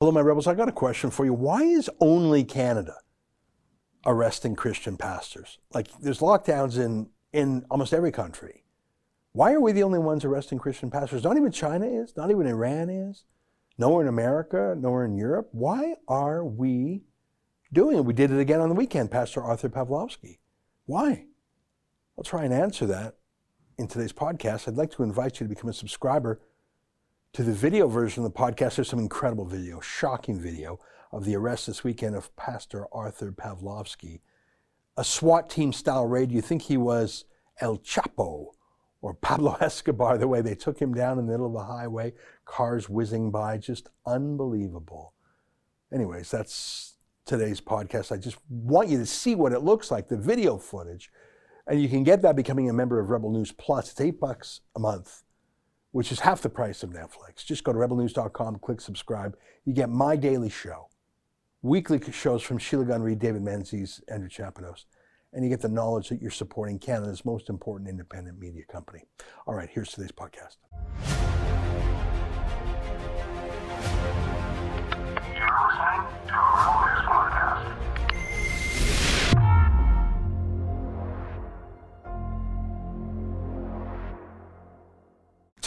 Hello, my rebels. I got a question for you. Why is only Canada arresting Christian pastors? Like, there's lockdowns in, in almost every country. Why are we the only ones arresting Christian pastors? Not even China is, not even Iran is, nowhere in America, nowhere in Europe. Why are we doing it? We did it again on the weekend, Pastor Arthur Pawlowski. Why? I'll try and answer that in today's podcast. I'd like to invite you to become a subscriber to the video version of the podcast, there's some incredible video, shocking video of the arrest this weekend of Pastor Arthur Pawlowski. A SWAT team style raid. You think he was El Chapo or Pablo Escobar, the way they took him down in the middle of the highway, cars whizzing by, just unbelievable. Anyways, that's today's podcast. I just want you to see what it looks like, the video footage. And you can get that becoming a member of Rebel News Plus. It's eight bucks a month which is half the price of Netflix. Just go to rebelnews.com, click subscribe. You get my daily show, weekly shows from Sheila Gunn Reid, David Menzies, Andrew Chapados, and you get the knowledge that you're supporting Canada's most important independent media company. All right, here's today's podcast. You're listening to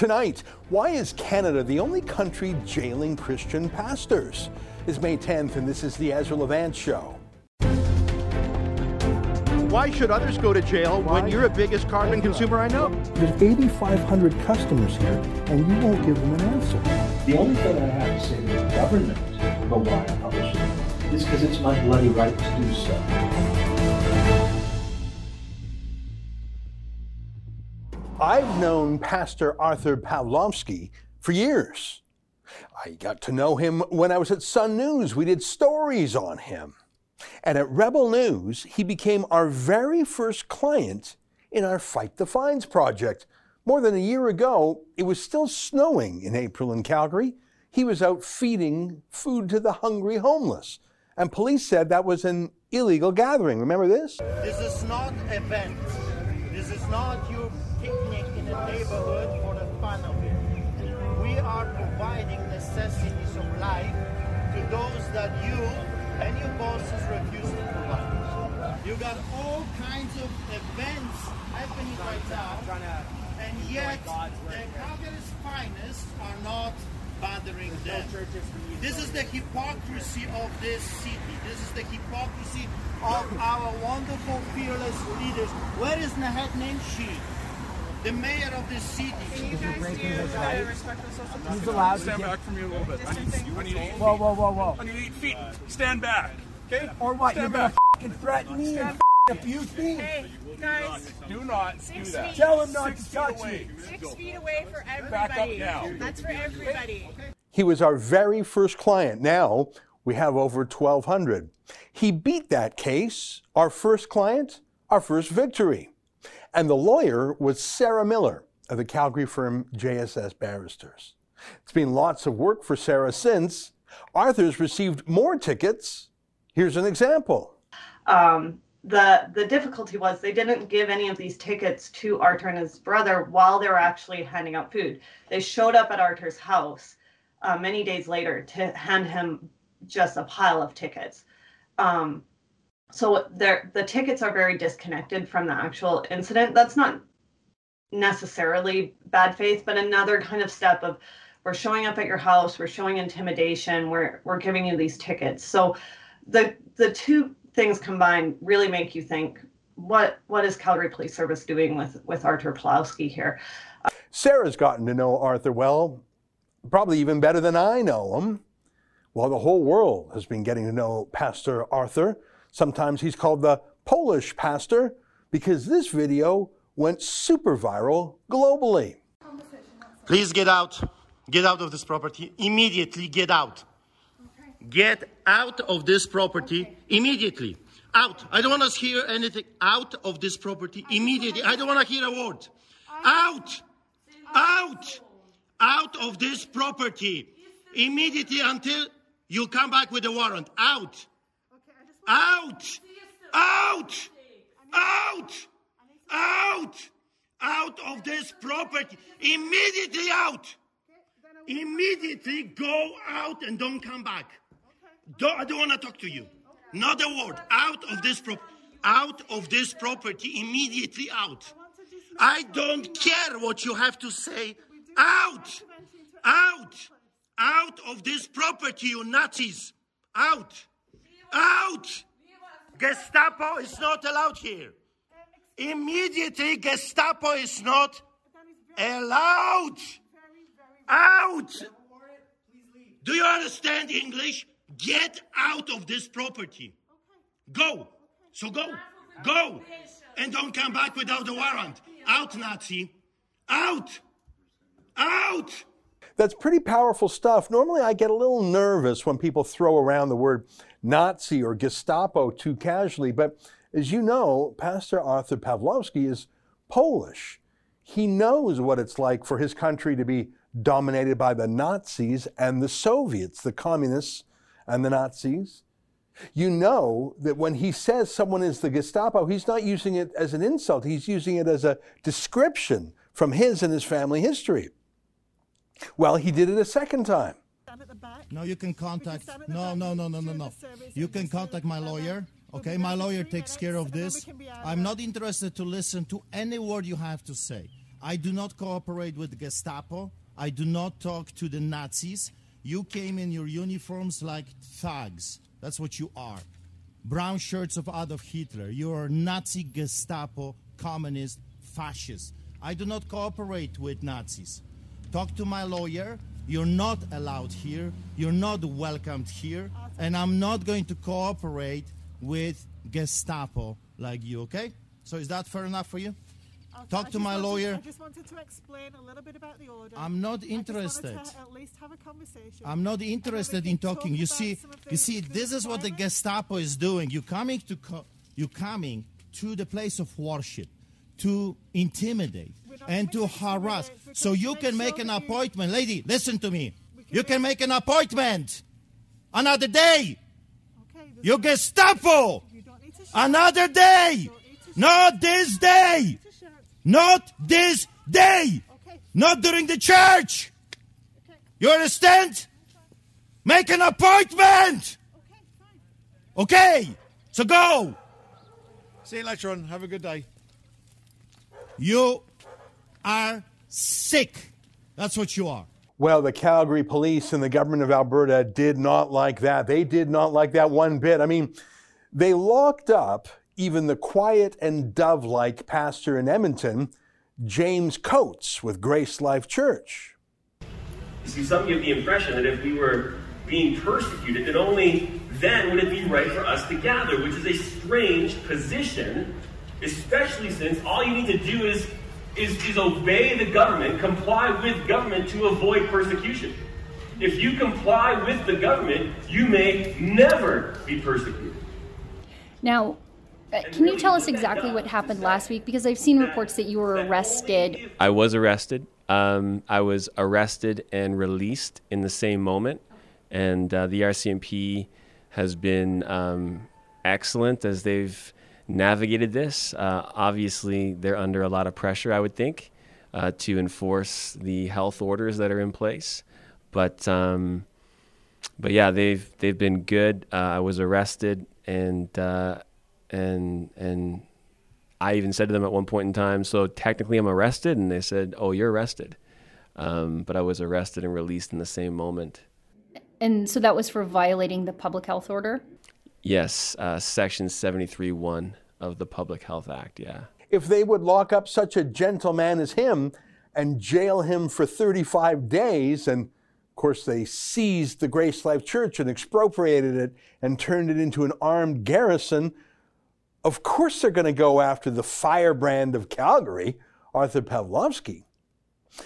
Tonight, why is Canada the only country jailing Christian pastors? It's May 10th, and this is the Ezra Levant Show. Why should others go to jail Why? when you're the biggest carbon consumer I know? There's 8,500 customers here, and you won't give them an answer. The only thing I have to say to the government about why I publish it is because it's my bloody right to do so. I've known Pastor Arthur Pawlowski for years. I got to know him when I was at Sun News. We did stories on him. And at Rebel News, he became our very first client in our Fight the Fines project. More than a year ago, it was still snowing in April in Calgary. He was out feeding food to the hungry homeless. And police said that was an illegal gathering. Remember this? This is not event. This is not you picnic in a neighborhood for the fun of it. We are providing necessities of life to those that you and your bosses refuse to provide. You got all kinds of events happening right now, and yet the Calgary's finest are not bothering them. This is the hypocrisy of this city. This is the hypocrisy of our wonderful, fearless leaders. Where is Naheed Nenshi? The mayor of this city. Can you guys do right? respectful social He's allowed Stand to back from you a little bit. I need, I need eight whoa, whoa, whoa, whoa. I need eight feet. Stand back. Okay? Or what? Stand You're back. gonna threaten me and abuse me? Hey, guys. Do not do that. Feet. Tell him not Six to touch away. me. Six feet away for everybody. Back up now. That's for everybody. He was our very first client. Now we have over 1,200. He beat that case, our first client, our first victory. And the lawyer was Sarah Miller of the Calgary firm JSS Barristers. It's been lots of work for Sarah since. Arthur's received more tickets. Here's an example. Um, the the difficulty was they didn't give any of these tickets to Arthur and his brother while they were actually handing out food. They showed up at Arthur's house uh, many days later to hand him just a pile of tickets. Um, so the tickets are very disconnected from the actual incident. That's not necessarily bad faith, but another kind of step of we're showing up at your house, we're showing intimidation, we're we're giving you these tickets. So the the two things combined really make you think what what is Calgary Police Service doing with with Arthur Pawlowski here? Sarah's gotten to know Arthur well, probably even better than I know him. Well, the whole world has been getting to know Pastor Arthur. Sometimes he's called the Polish pastor because this video went super viral globally. Please get out. Get out of this property. Immediately get out. Get out of this property immediately. Out. I don't want to hear anything. Out of this property immediately. I don't want to hear a word. Out. Out. Out of this property immediately until you come back with a warrant. Out. Out. Out. Out. Out! Out of this property! Immediately out! Immediately go out and don't come back. Don't, I don't want to talk to you. Not a word. Out of this prop, out of this property. Immediately out. I don't care what you have to say. Out, out, out of this property, you Nazis. Out, out. Gestapo is not allowed here. Immediately, Gestapo is not allowed. Out! Do you understand English? Get out of this property. Go. So go. Go. And don't come back without a warrant. Out, Nazi. Out. Out. That's pretty powerful stuff. Normally, I get a little nervous when people throw around the word Nazi or Gestapo too casually, but as you know, Pastor Arthur Pawlowski is Polish. He knows what it's like for his country to be dominated by the Nazis and the Soviets, the communists and the Nazis. You know that when he says someone is the Gestapo, he's not using it as an insult, he's using it as a description from his and his family history. Well, he did it a second time. No, you can contact. No, no, no, no, no, no. You can contact my lawyer. Okay, my lawyer takes care of this. I'm not interested to listen to any word you have to say. I do not cooperate with Gestapo. I do not talk to the Nazis. You came in your uniforms like thugs. That's what you are. Brown shirts of Adolf Hitler. You are Nazi, Gestapo, communist, fascist. I do not cooperate with Nazis. Talk to my lawyer. You're not allowed here. You're not welcomed here. And I'm not going to cooperate with Gestapo like you, okay? So is that fair enough for you? Talk to my lawyer. I just wanted to explain a little bit about the order. I'm not interested. at least have a conversation. I'm not interested in talk talking. You see, you see, this is what the. Gestapo is doing. You coming to co- you coming to the place of worship to intimidate and to harass. So you can make an appointment, lady. Listen to me. You can make- an appointment another day. Okay, You Gestapo You don't need to shout. another day. Don't need to shout. Not this day. Don't need to shout. Not this day. Not during the church. You understand? Make an appointment. Okay. So go. See you later on. Have a good day. You are sick. That's what you are. Well, the Calgary police and the government of Alberta did not like that. They did not like that one bit. I mean, they locked up even the quiet and dove like pastor in Edmonton, James Coates with Grace Life Church. You see, some give the impression that if we were being persecuted, that only then would it be right for us to gather, which is a strange position, especially since all you need to do is, is, is obey the government, comply with government to avoid persecution. If you comply with the government, you may never be persecuted. Now, uh, can you tell us exactly what happened last week? Because I've seen reports that you were arrested. I was arrested. Um, I was arrested and released in the same moment, and uh, the RCMP has been um, excellent as they've navigated this. Uh, obviously, they're under a lot of pressure, I would think, uh, to enforce the health orders that are in place. But um, but yeah, they've they've been good. Uh, I was arrested, and uh, and and I even said to them at one point in time, so technically I'm arrested, and they said, oh, you're arrested. Um, but I was arrested and released in the same moment. And so that was for violating the public health order? Yes, uh, Section 73.1 of the Public Health Act. Yeah. If they would lock up such a gentleman as him and jail him for 35 days, and of course they seized the Grace Life Church and expropriated it and turned it into an armed garrison, of course they're going to go after the firebrand of Calgary, Arthur Pawlowski.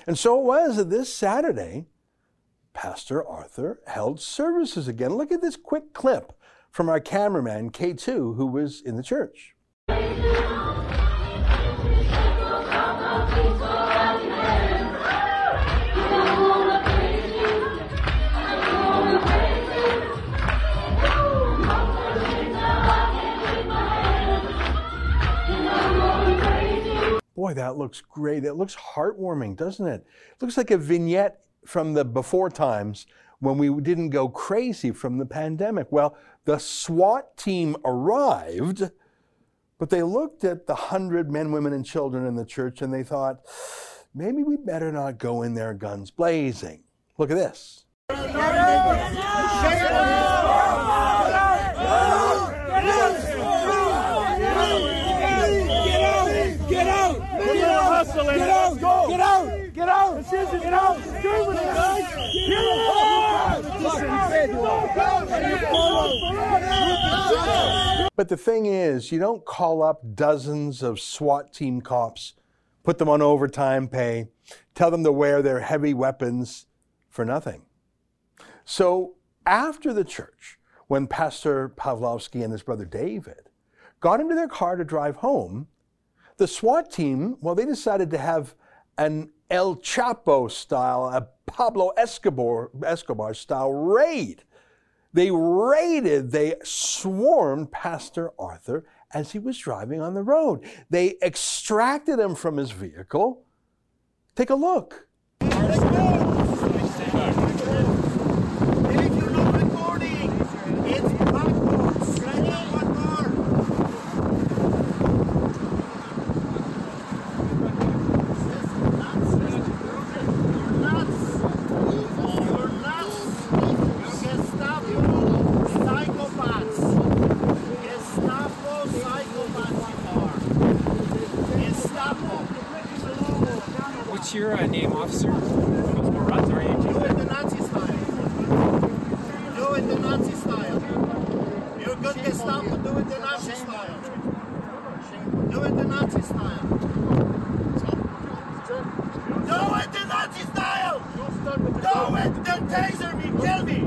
And so it was that this Saturday, Pastor Arthur held services again. Look at this quick clip from our cameraman, K2, who was in the church. Boy, that looks great. That looks heartwarming, doesn't it? Looks like a vignette from the before times when we didn't go crazy from the pandemic? Well, the SWAT team arrived, but they looked at the hundred men, women, and children in the church and they thought, maybe we better not go in there guns blazing. Look at this. Get out! Get out! Get out! Get out! Get out! Get out! Get out! But the thing is, you don't call up dozens of SWAT team cops, put them on overtime pay, tell them to wear their heavy weapons for nothing. So after the church, when Pastor Pawlowski and his brother David got into their car to drive home, the SWAT team, well, they decided to have an El Chapo style, a Pablo Escobar, Escobar style raid. They raided, they swarmed Pastor Arthur as he was driving on the road. They extracted him from his vehicle. Take a look. What's your uh, name, officer? Do it the Nazi style. Do it the Nazi style. You're good Gestapo, do it the Nazi style. Do it the Nazi style. Do it the Nazi style! Do it! Then taser me, kill me!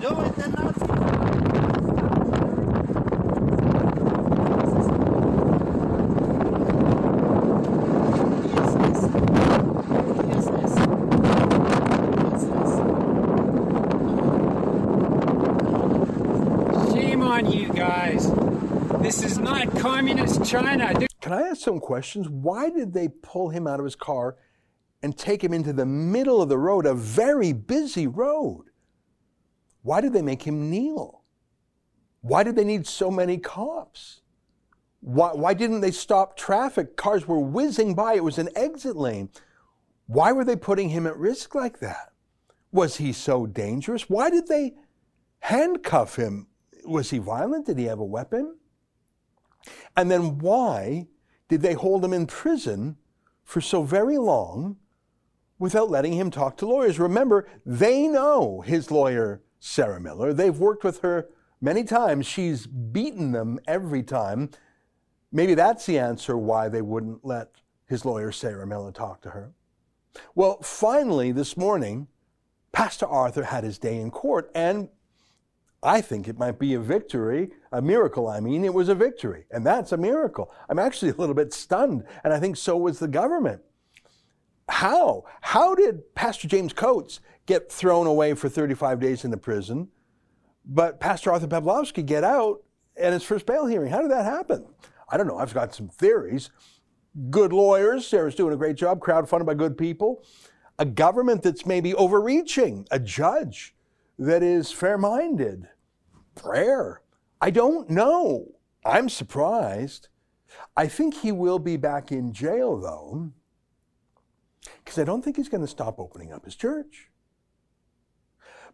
Do it the Nazi Shame on you guys. This is not communist China. Can I ask some questions? Why did they pull him out of his car and take him into the middle of the road, a very busy road? Why did they make him kneel? Why did they need so many cops? Why, why didn't they stop traffic? Cars were whizzing by, it was an exit lane. Why were they putting him at risk like that? Was he so dangerous? Why did they handcuff him? Was he violent? Did he have a weapon? And then why did they hold him in prison for so very long without letting him talk to lawyers? Remember, they know his lawyer, Sarah Miller. They've worked with her many times. She's beaten them every time. Maybe that's the answer why they wouldn't let his lawyer, Sarah Miller, talk to her. Well, finally, this morning, Pastor Arthur had his day in court, and I think it might be a victory, a miracle. I mean, it was a victory, and that's a miracle. I'm actually a little bit stunned, and I think so was the government. How? How did Pastor James Coates get thrown away for 35 days into prison, but Pastor Arthur Pawlowski get out at his first bail hearing? How did that happen? I don't know. I've got some theories. Good lawyers, Sarah's doing a great job, crowdfunded by good people. A government that's maybe overreaching, a judge that is fair minded, prayer. I don't know. I'm surprised. I think he will be back in jail, though, because I don't think he's going to stop opening up his church.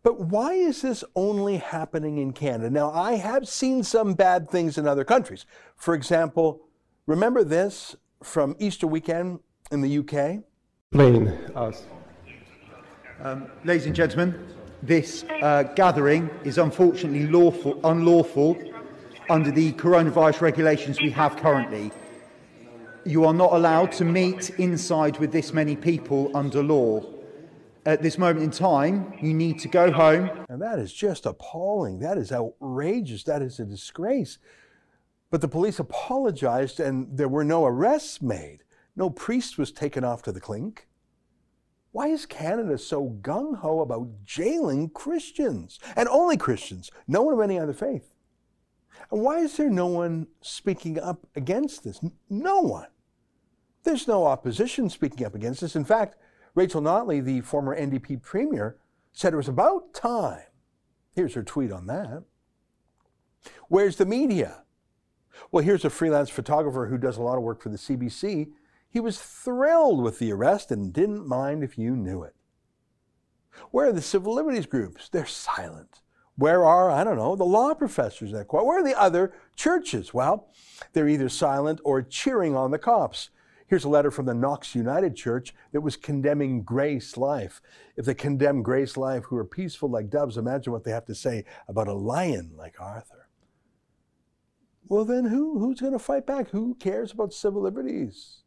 But why is this only happening in Canada? Now, I have seen some bad things in other countries. For example, remember this from Easter weekend in the UK? Explain us. Um, ladies and gentlemen, this uh, gathering is unfortunately lawful, unlawful under the coronavirus regulations we have currently. You are not allowed to meet inside with this many people under law. At this moment in time, you need to go home. And that is just appalling. That is outrageous. That is a disgrace. But the police apologized and there were no arrests made. No priest was taken off to the clink. Why is Canada so gung ho about jailing Christians and only Christians, no one of any other faith? And why is there no one speaking up against this? No one. There's no opposition speaking up against this. In fact, Rachel Notley, the former NDP premier, said it was about time. Here's her tweet on that. Where's the media? Well, here's a freelance photographer who does a lot of work for the CBC. He was thrilled with the arrest and didn't mind if you knew it. Where are the civil liberties groups? They're silent. Where are, I don't know, the law professors that Where are the other churches? Well, they're either silent or cheering on the cops. Here's a letter from the Knox United Church that was condemning Grace Life. If they condemn Grace Life, who are peaceful like doves, imagine what they have to say about a lion like Arthur. Well, then who, who's going to fight back? Who cares about civil liberties?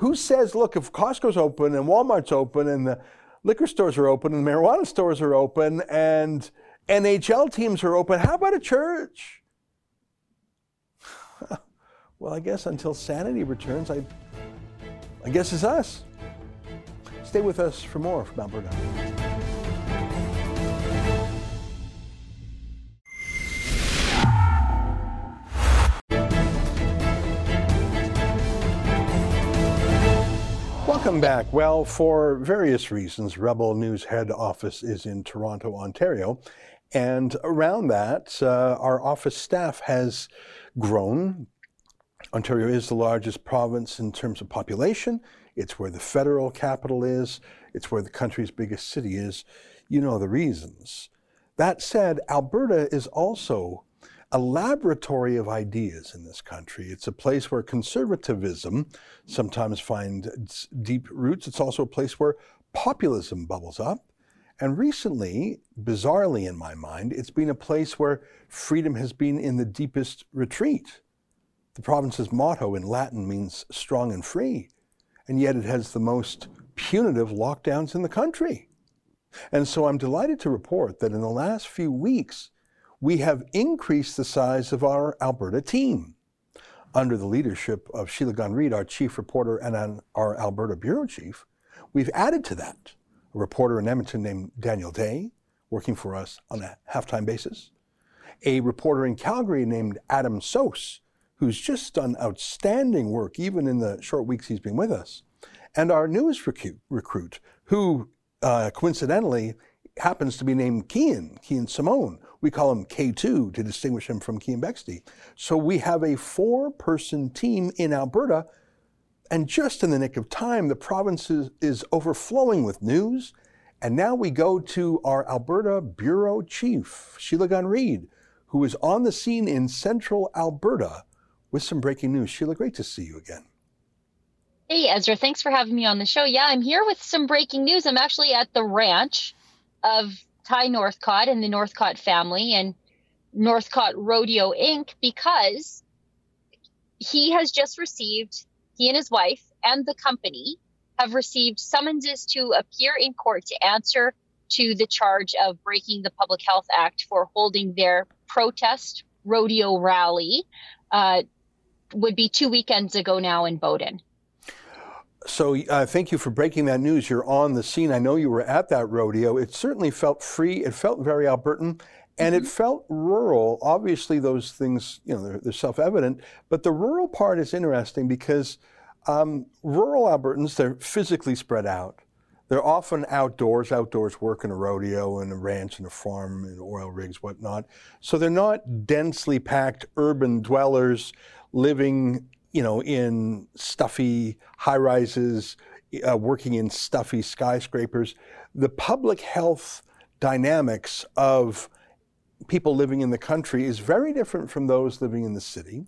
Who says, look, if Costco's open and Walmart's open and the liquor stores are open and marijuana stores are open and NHL teams are open, how about a church? well, I guess until sanity returns, I, I guess it's us. Stay with us for more from Alberta. Welcome back. Well, for various reasons, Rebel News head office is in Toronto, Ontario. And around that, uh, our office staff has grown. Ontario is the largest province in terms of population. It's where the federal capital is. It's where the country's biggest city is. You know the reasons. That said, Alberta is also a laboratory of ideas in this country. It's a place where conservatism sometimes finds deep roots. It's also a place where populism bubbles up. And recently, bizarrely in my mind, it's been a place where freedom has been in the deepest retreat. The province's motto in Latin means strong and free, and yet it has the most punitive lockdowns in the country. And so I'm delighted to report that in the last few weeks, we have increased the size of our Alberta team. Under the leadership of Sheila Gunn Reid, our chief reporter and our Alberta bureau chief, we've added to that. A reporter in Edmonton named Daniel Day, working for us on a half-time basis, a reporter in Calgary named Adam Soos, who's just done outstanding work even in the short weeks he's been with us, and our newest recruit, recruit who uh, coincidentally happens to be named Kian, Kian Simone. We call him K2 to distinguish him from Keean Bexte. So we have a four person team in Alberta. And just in the nick of time, the province is, is overflowing with news. And now we go to our Alberta Bureau Chief, Sheila Gunn Reid, who is on the scene in central Alberta with some breaking news. Sheila, great to see you again. Hey, Ezra, thanks for having me on the show. Yeah, I'm here with some breaking news. I'm actually at the ranch of Ty Northcott and the Northcott family and Northcott Rodeo Inc. because he has just received, he and his wife and the company have received summonses to appear in court to answer to the charge of breaking the Public Health Act for holding their protest rodeo rally. Uh, would be two weekends ago now in Bowden. So uh, thank you for breaking that news. You're on the scene. I know you were at that rodeo. It certainly felt free. It felt very Albertan. And mm-hmm. it felt rural. Obviously, those things, you know, they're, they're self-evident. But the rural part is interesting because um, rural Albertans, they're physically spread out. They're often outdoors, outdoors work in a rodeo and a ranch and a farm and oil rigs, whatnot. So they're not densely packed urban dwellers living you know, in stuffy high rises, uh, working in stuffy skyscrapers. The public health dynamics of people living in the country is very different from those living in the city.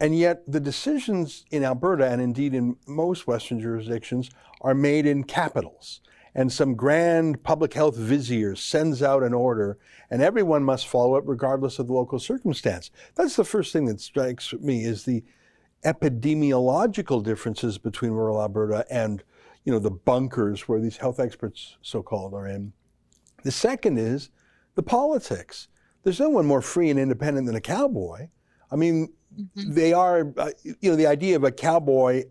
And yet, the decisions in Alberta and indeed in most Western jurisdictions are made in capitals. And some grand public health vizier sends out an order, and everyone must follow it regardless of the local circumstance. That's the first thing that strikes me is the epidemiological differences between rural Alberta and you know the bunkers where these health experts so-called are in. The second is the politics. There's no one more free and independent than a cowboy. I mean, mm-hmm. they are uh, you know the idea of a cowboy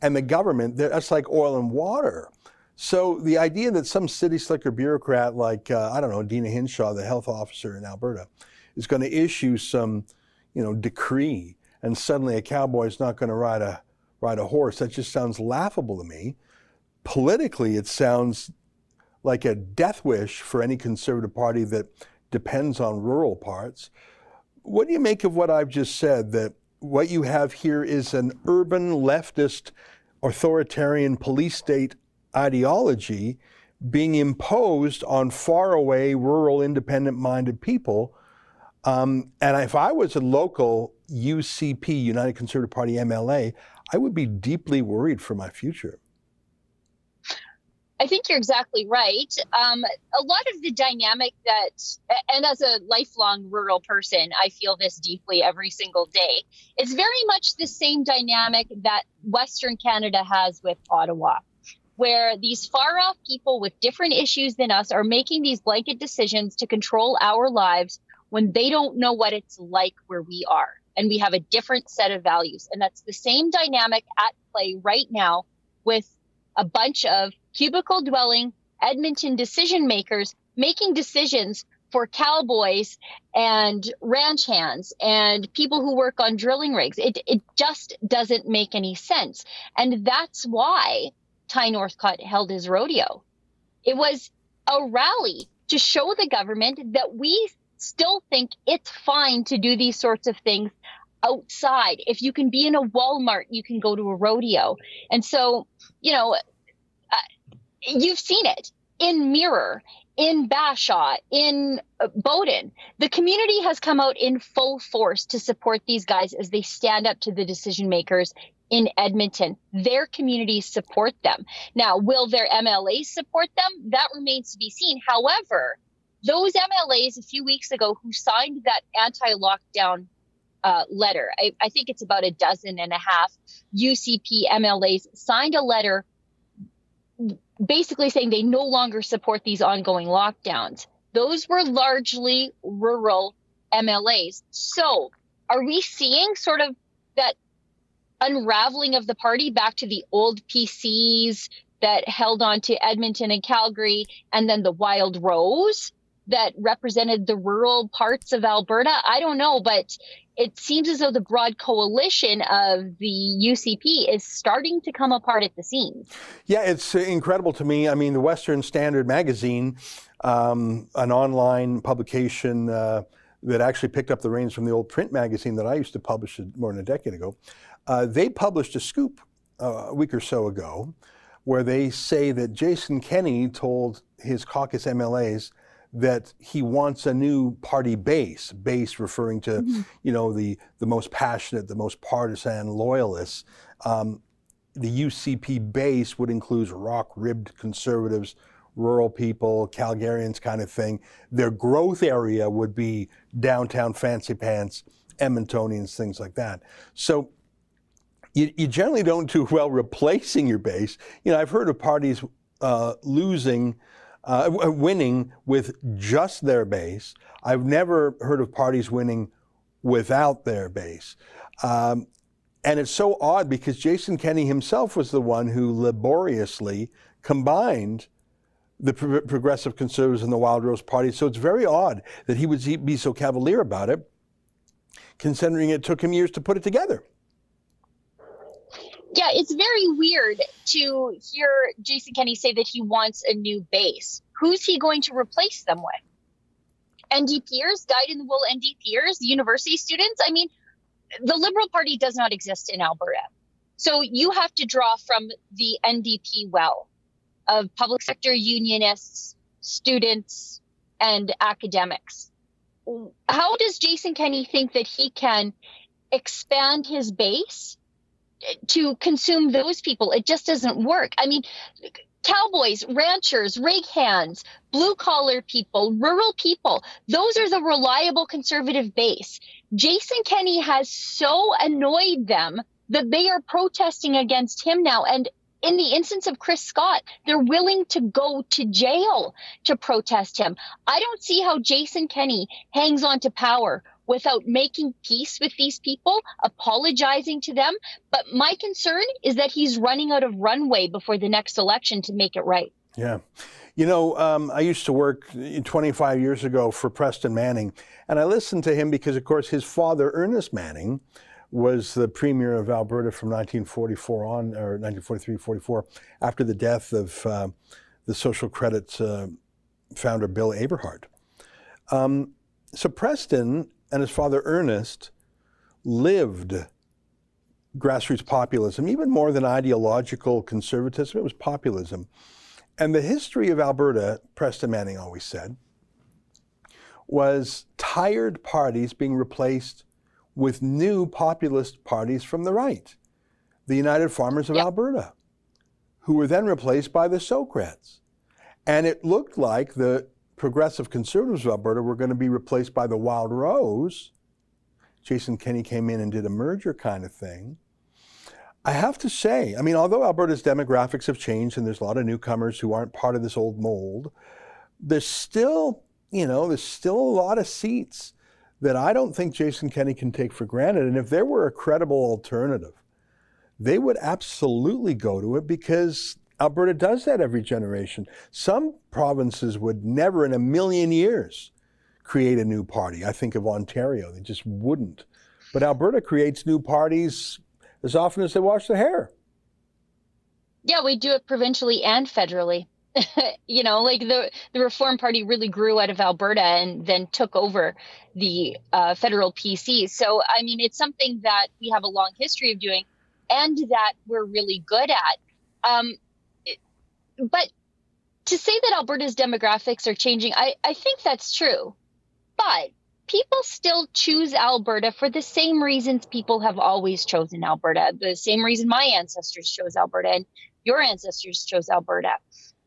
and the government that's like oil and water. So the idea that some city slicker bureaucrat like uh, I don't know Deena Hinshaw, the health officer in Alberta, is going to issue some you know decree and suddenly a cowboy is not going to ride a ride a horse. That just sounds laughable to me. Politically, it sounds like a death wish for any conservative party that depends on rural parts. What do you make of what I've just said that what you have here is an urban leftist authoritarian police state ideology being imposed on faraway rural independent minded people? Um, and if I was a local UCP, United Conservative Party MLA, I would be deeply worried for my future. I think you're exactly right. Um, a lot of the dynamic that, and as a lifelong rural person, I feel this deeply every single day. It's very much the same dynamic that Western Canada has with Ottawa, where these far off people with different issues than us are making these blanket decisions to control our lives when they don't know what it's like where we are. And we have a different set of values. And that's the same dynamic at play right now with a bunch of cubicle dwelling Edmonton decision makers making decisions for cowboys and ranch hands and people who work on drilling rigs. It, it just doesn't make any sense. And that's why Ty Northcott held his rodeo. It was a rally to show the government that we still think it's fine to do these sorts of things outside. If you can be in a Walmart, you can go to a rodeo. And so, you know, uh, you've seen it in Mirror, in Bashaw, in uh, Bowden. The community has come out in full force to support these guys as they stand up to the decision makers in Edmonton. Their communities support them. Now, will their MLAs support them? That remains to be seen. However, those MLAs a few weeks ago who signed that anti lockdown uh, letter, I, I think it's about a dozen and a half UCP MLAs signed a letter basically saying they no longer support these ongoing lockdowns. Those were largely rural MLAs. So, are we seeing sort of that unraveling of the party back to the old PCs that held on to Edmonton and Calgary and then the Wild Rose that represented the rural parts of Alberta? I don't know, but it seems as though the broad coalition of the UCP is starting to come apart at the seams. Yeah, it's incredible to me. I mean, the Western Standard Magazine, um, an online publication uh, that actually picked up the reins from the old print magazine that I used to publish more than a decade ago, uh, they published a scoop uh, a week or so ago where they say that Jason Kenney told his caucus MLAs that he wants a new party base, base referring to, mm-hmm. you know, the, the most passionate, the most partisan loyalists. Um, the UCP base would include rock-ribbed conservatives, rural people, Calgarians kind of thing. Their growth area would be downtown fancy pants, Edmontonians, things like that. So you, you generally don't do well replacing your base. You know, I've heard of parties uh, losing uh, winning with just their base. I've never heard of parties winning without their base. Um, and it's so odd because Jason Kenney himself was the one who laboriously combined the pro- progressive conservatives and the Wild Rose Party. So it's very odd that he would be so cavalier about it, considering it took him years to put it together yeah, it's very weird to hear Jason Kenney say that he wants a new base. Who's he going to replace them with? NDPers, dyed in the wool NDPers, university students? I mean, the Liberal Party does not exist in Alberta. So you have to draw from the NDP well of public sector unionists, students, and academics. How does Jason Kenney think that he can expand his base to consume those people. It just doesn't work. I mean, cowboys, ranchers, rig hands, blue collar people, rural people, those are the reliable conservative base. Jason Kenney has so annoyed them that they are protesting against him now. And in the instance of Chris Scott, they're willing to go to jail to protest him. I don't see how Jason Kenney hangs on to power without making peace with these people, apologizing to them. But my concern is that he's running out of runway before the next election to make it right. Yeah. You know, um, I used to work 25 years ago for Preston Manning, and I listened to him because, of course, his father, Ernest Manning, was the premier of Alberta from 1944 on, or 1943 44, after the death of uh, the Social Credit's uh, founder, Bill Aberhart. Um, so Preston and his father, Ernest, lived grassroots populism, even more than ideological conservatism, it was populism. And the history of Alberta, Preston Manning always said, was tired parties being replaced with new populist parties from the right, the United Farmers of yep. Alberta, who were then replaced by the Socreds. And it looked like the progressive conservatives of Alberta were going to be replaced by the Wild Rose. Jason Kenney came in and did a merger kind of thing. I have to say, I mean, although Alberta's demographics have changed and there's a lot of newcomers who aren't part of this old mold, there's still, you know, there's still a lot of seats that I don't think Jason Kenney can take for granted. And if there were a credible alternative, they would absolutely go to it because Alberta does that every generation. Some provinces would never in a million years create a new party. I think of Ontario, they just wouldn't. But Alberta creates new parties as often as they wash their hair. Yeah, we do it provincially and federally. you know, like the the Reform Party really grew out of Alberta and then took over the uh, federal PC. So, I mean, it's something that we have a long history of doing, and that we're really good at. Um, but to say that Alberta's demographics are changing, I, I think that's true. But people still choose Alberta for the same reasons people have always chosen Alberta, the same reason my ancestors chose Alberta and your ancestors chose Alberta.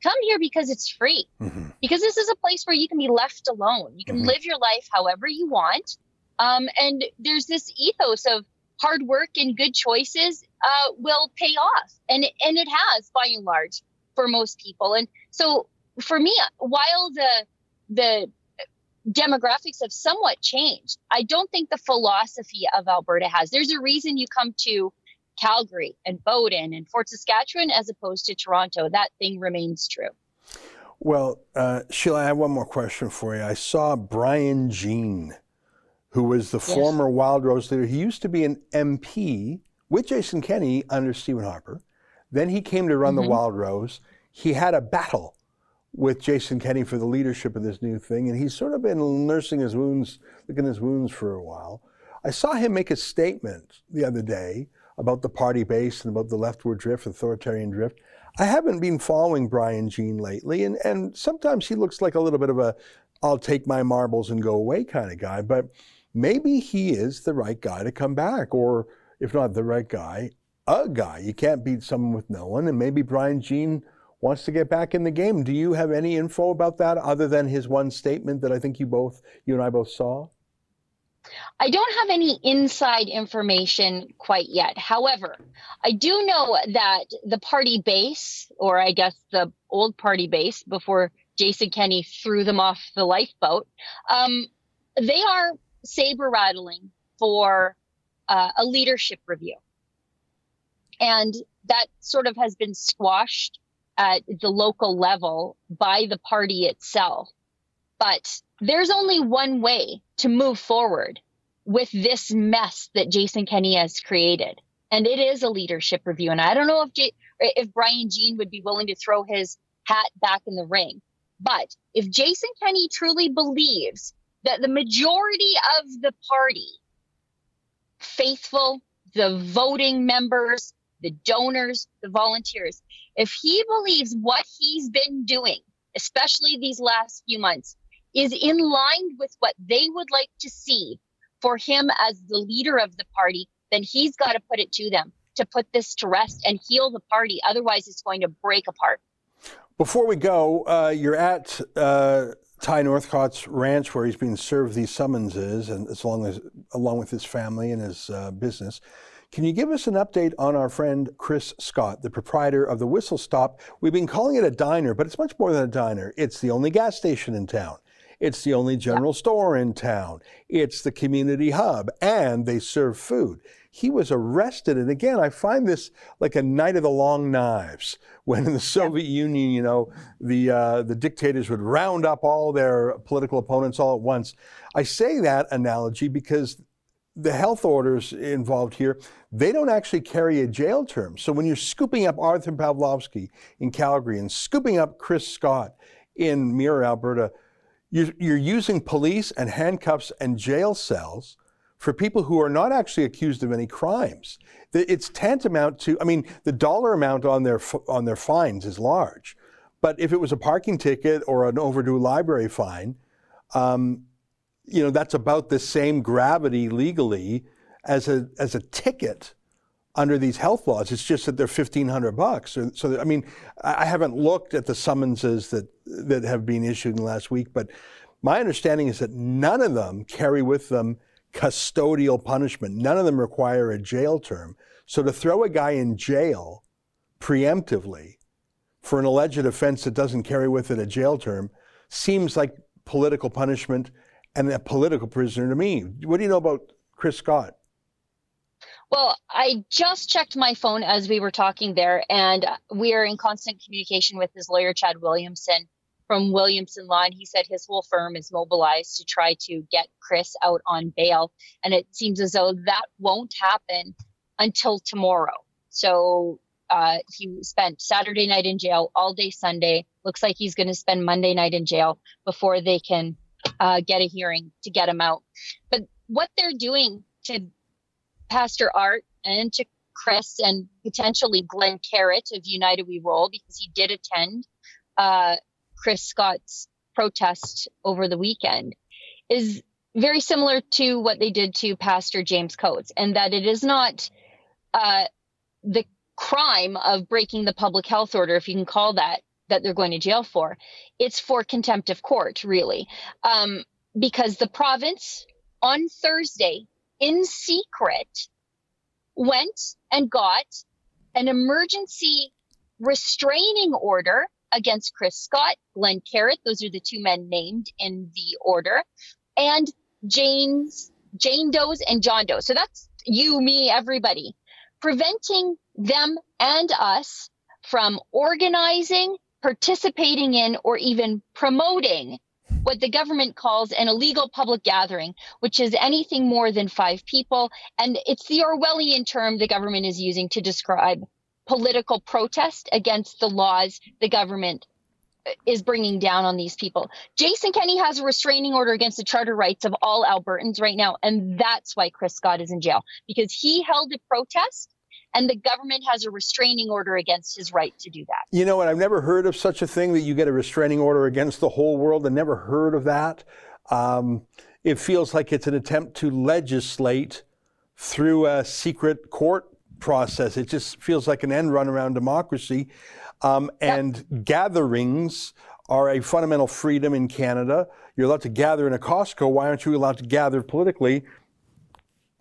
Come here because it's free. Mm-hmm. Because this is a place where you can be left alone. You can mm-hmm. live your life however you want. Um, and there's this ethos of hard work and good choices uh, will pay off. And, and it has by and large for most people. And so for me, while the the demographics have somewhat changed. I don't think the philosophy of Alberta has. There's a reason you come to Calgary and Bowden and Fort Saskatchewan as opposed to Toronto. That thing remains true. Well, uh, Sheila, I have one more question for you. I saw Brian Jean, who was the yes. former Wild Rose leader. He used to be an MP with Jason Kenney under Stephen Harper. Then he came to run mm-hmm. the Wild Rose. He had a battle with Jason Kenney for the leadership of this new thing, and he's sort of been nursing his wounds, licking his wounds for a while. I saw him make a statement the other day about the party base and about the leftward drift, authoritarian drift. I haven't been following Brian Jean lately, and, and sometimes he looks like a little bit of a I'll take my marbles and go away kind of guy, but maybe he is the right guy to come back, or if not the right guy, a guy. You can't beat someone with no one, and maybe Brian Jean wants to get back in the game. Do you have any info about that other than his one statement that I think you both, you and I both saw? I don't have any inside information quite yet. However, I do know that the party base, or I guess the old party base before Jason Kenney threw them off the lifeboat, um, they are saber rattling for uh, a leadership review. And that sort of has been squashed at the local level by the party itself. But there's only one way to move forward with this mess that Jason Kenney has created. And it is a leadership review. And I don't know if J- if Brian Jean would be willing to throw his hat back in the ring. But if Jason Kenney truly believes that the majority of the party, faithful, the voting members, the donors, the volunteers, if he believes what he's been doing, especially these last few months, is in line with what they would like to see for him as the leader of the party, then he's got to put it to them to put this to rest and heal the party. Otherwise, it's going to break apart. Before we go, uh, you're at uh, Ty Northcott's ranch where he's being served these summonses, and as long as along with his family and his uh, business. Can you give us an update on our friend Chris Scott, the proprietor of the Whistle Stop? We've been calling it a diner, but it's much more than a diner. It's the only gas station in town. It's the only general store in town. It's the community hub, and they serve food. He was arrested, and again, I find this like a night of the long knives. When in the Soviet Union, you know, the uh, the dictators would round up all their political opponents all at once. I say that analogy because the health orders involved here, they don't actually carry a jail term. So when you're scooping up Arthur Pawlowski in Calgary and scooping up Chris Scott in Mirror, Alberta, you're, you're using police and handcuffs and jail cells for people who are not actually accused of any crimes. It's tantamount to, I mean, the dollar amount on their on their fines is large, but if it was a parking ticket or an overdue library fine, um, you know, that's about the same gravity legally as a as a ticket under these health laws. It's just that they're fifteen hundred bucks. So, so, I mean, I haven't looked at the summonses that that have been issued in the last week, but my understanding is that none of them carry with them custodial punishment. None of them require a jail term. So to throw a guy in jail preemptively for an alleged offense that doesn't carry with it a jail term seems like political punishment and a political prisoner to me. What do you know about Chris Scott? Well, I just checked my phone as we were talking there, and we are in constant communication with his lawyer, Chad Williamson from Williamson Law, and he said his whole firm is mobilized to try to get Chris out on bail. And it seems as though that won't happen until tomorrow. So uh, he spent Saturday night in jail, all day Sunday. Looks like he's going to spend Monday night in jail before they can uh, get a hearing to get him out. But what they're doing to Pastor Art and to Chris and potentially Glen Carritt of United We Roll, because he did attend uh, Chris Scott's protest over the weekend is very similar to what they did to Pastor James Coates, and that it is not uh, the crime of breaking the public health order, if you can call that, that they're going to jail for. It's for contempt of court, really, um, because the province on Thursday, in secret, went and got an emergency restraining order against Chris Scott, Glen Carritt. Those are the two men named in the order, and Jane's Jane Doe's and John Doe. So that's you, me, everybody, preventing them and us from organizing, participating in, or even promoting what the government calls an illegal public gathering, which is anything more than five people. And it's the Orwellian term the government is using to describe political protest against the laws the government uh, is bringing down on these people. Jason Kenney has a restraining order against the charter rights of all Albertans right now. And that's why Chris Scott is in jail because he held a protest and the government has a restraining order against his right to do that. You know what? I've never heard of such a thing that you get a restraining order against the whole world. I never heard of that. Um, it feels like it's an attempt to legislate through a secret court process. It just feels like an end run around democracy. Um, and yep. gatherings are a fundamental freedom in Canada. You're allowed to gather in a Costco. Why aren't you allowed to gather politically?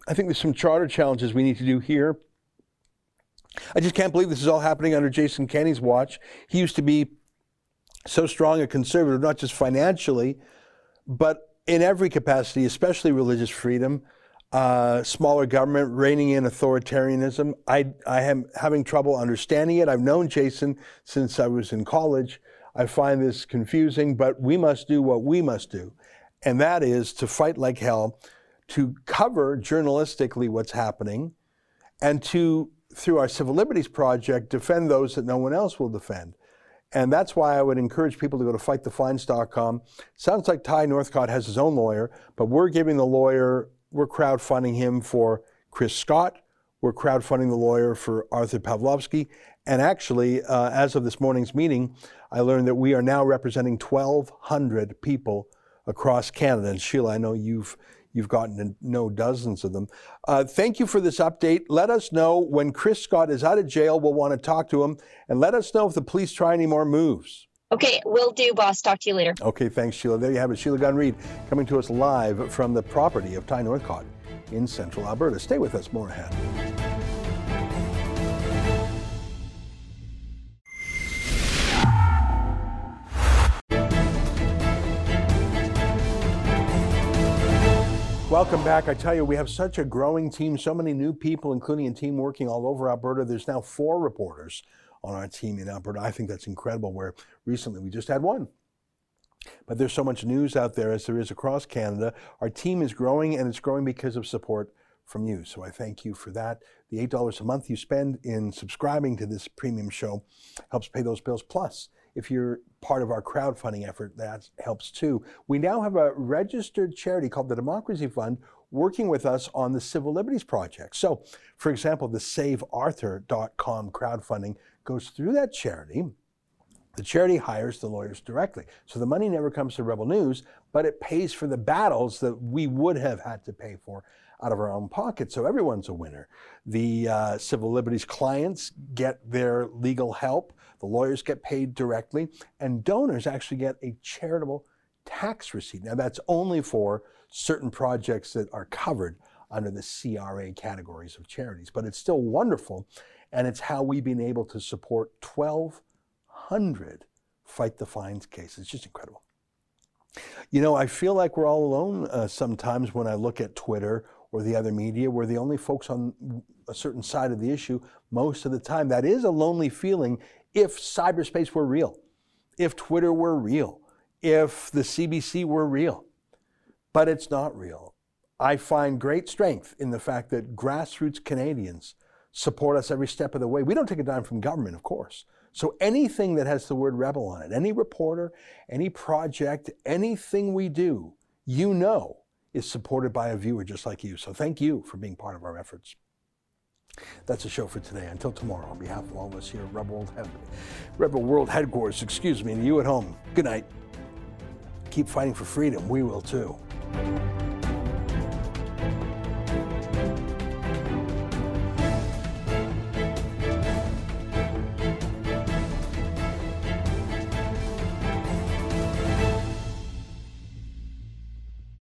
I think there's some charter challenges we need to do here. I just can't believe this is all happening under Jason Kenney's watch. He used to be so strong a conservative, not just financially, but in every capacity, especially religious freedom uh, smaller government, reining in authoritarianism. I, I am having trouble understanding it. I've known Jason since I was in college. I find this confusing, but we must do what we must do, and that is to fight like hell, to cover journalistically what's happening, and to, through our Civil Liberties Project, defend those that no one else will defend. And that's why I would encourage people to go to fightthefines.com. Sounds like Ty Northcott has his own lawyer, but we're giving the lawyer we're crowdfunding him for Chris Scott. We're crowdfunding the lawyer for Artur Pawlowski. And actually, uh, as of this morning's meeting, I learned that we are now representing 1,200 people across Canada. And Sheila, I know you've you've gotten to know dozens of them. Uh, thank you for this update. Let us know when Chris Scott is out of jail. We'll want to talk to him, and let us know if the police try any more moves. Okay, will do, boss. Talk to you later. Okay, thanks, Sheila. There you have it. Sheila Gunn Reid coming to us live from the property of Ty Northcott in central Alberta. Stay with us, more ahead. Welcome back. I tell you, we have such a growing team, so many new people, including a team working all over Alberta. There's now four reporters on our team in Alberta. I think that's incredible, where recently we just had one. But there's so much news out there as there is across Canada. Our team is growing, and it's growing because of support from you. So I thank you for that. The $8 a month you spend in subscribing to this premium show helps pay those bills. Plus, if you're part of our crowdfunding effort, that helps too. We now have a registered charity called the Democracy Fund working with us on the Civil Liberties Project. So, for example, the SaveArthur.com crowdfunding goes through that charity. The charity hires the lawyers directly. So the money never comes to Rebel News, but it pays for the battles that we would have had to pay for out of our own pocket. So everyone's a winner. The uh, civil liberties clients get their legal help, the lawyers get paid directly, and donors actually get a charitable tax receipt. Now, that's only for certain projects that are covered under the CRA categories of charities, but it's still wonderful. And it's how we've been able to support 1,200 fight the fines cases. It's just incredible. You know, I feel like we're all alone uh, sometimes when I look at Twitter or the other media. We're the only folks on a certain side of the issue most of the time. That is a lonely feeling if cyberspace were real, if Twitter were real, if the CBC were real. But it's not real. I find great strength in the fact that grassroots Canadians support us every step of the way. We don't take a dime from government, of course. So anything that has the word rebel on it, any reporter, any project, anything we do, you know is supported by a viewer just like you. So thank you for being part of our efforts. That's the show for today. Until tomorrow, on behalf of all of us here at Rebel World, Rebel World Headquarters, excuse me, and you at home, good night. Keep fighting for freedom. We will too.